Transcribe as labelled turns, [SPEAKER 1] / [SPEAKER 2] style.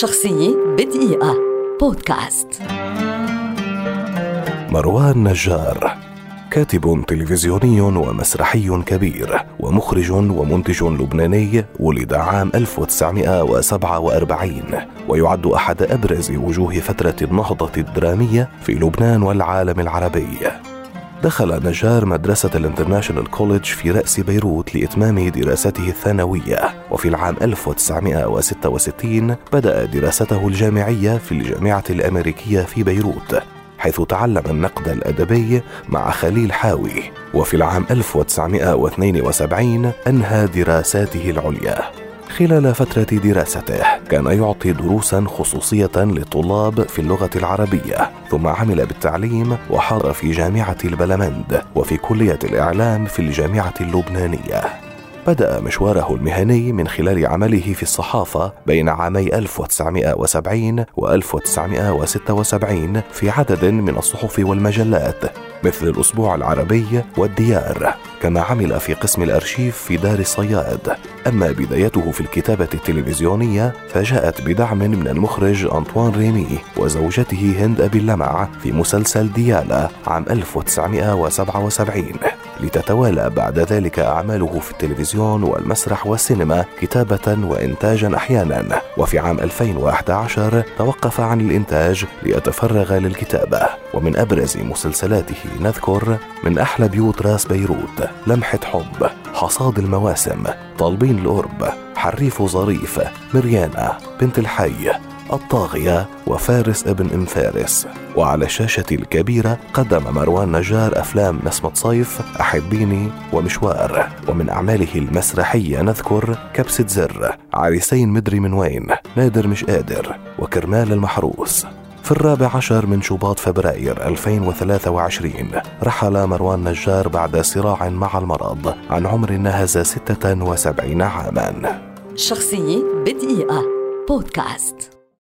[SPEAKER 1] شخصية بدقيقة. بودكاست.
[SPEAKER 2] مروان نجار كاتب تلفزيوني ومسرحي كبير ومخرج ومنتج لبناني ولد عام 1947 ويعد أحد أبرز وجوه فترة النهضة الدرامية في لبنان والعالم العربي. دخل نجار مدرسة ال International College في رأس بيروت لإتمام دراسته الثانوية. وفي العام 1966 بدأ دراسته الجامعية في الجامعة الأمريكية في بيروت حيث تعلم النقد الأدبي مع خليل حاوي. وفي العام 1972 أنهى دراساته العليا. خلال فترة دراسته كان يعطي دروسا خصوصية للطلاب في اللغة العربية ثم عمل بالتعليم وحار في جامعة البلمند وفي كلية الإعلام في الجامعة اللبنانية. بدأ مشواره المهني من خلال عمله في الصحافة بين عامي 1970 و 1976 في عدد من الصحف والمجلات. مثل الأسبوع العربي والديار كما عمل في قسم الأرشيف في دار الصياد. أما بدايته في الكتابة التلفزيونية فجاءت بدعم من المخرج أنطوان ريمي وزوجته هند أبي اللمع في مسلسل ديالا عام 1977 لتتوالى بعد ذلك أعماله في التلفزيون والمسرح والسينما كتابة وإنتاجا أحيانا. وفي عام 2011 توقف عن الإنتاج ليتفرغ للكتابة. ومن أبرز مسلسلاته نذكر من أحلى بيوت راس بيروت لمحة حب حصاد المواسم طالبين القرب حريف ظريف مريانا بنت الحي الطاغية وفارس ابن إم فارس. وعلى الشاشة الكبيرة قدم مروان نجار أفلام نسمة صيف أحبيني ومشوار. ومن أعماله المسرحية نذكر كبسة زر عريسين مدري من وين نادر مش قادر وكرمال المحروس. في الرابع عشر من شباط فبراير 2023 رحل مروان نجار بعد صراع مع المرض عن عمر ناهز 76 عاما.
[SPEAKER 1] شخصية بدقيقة. بودكاست.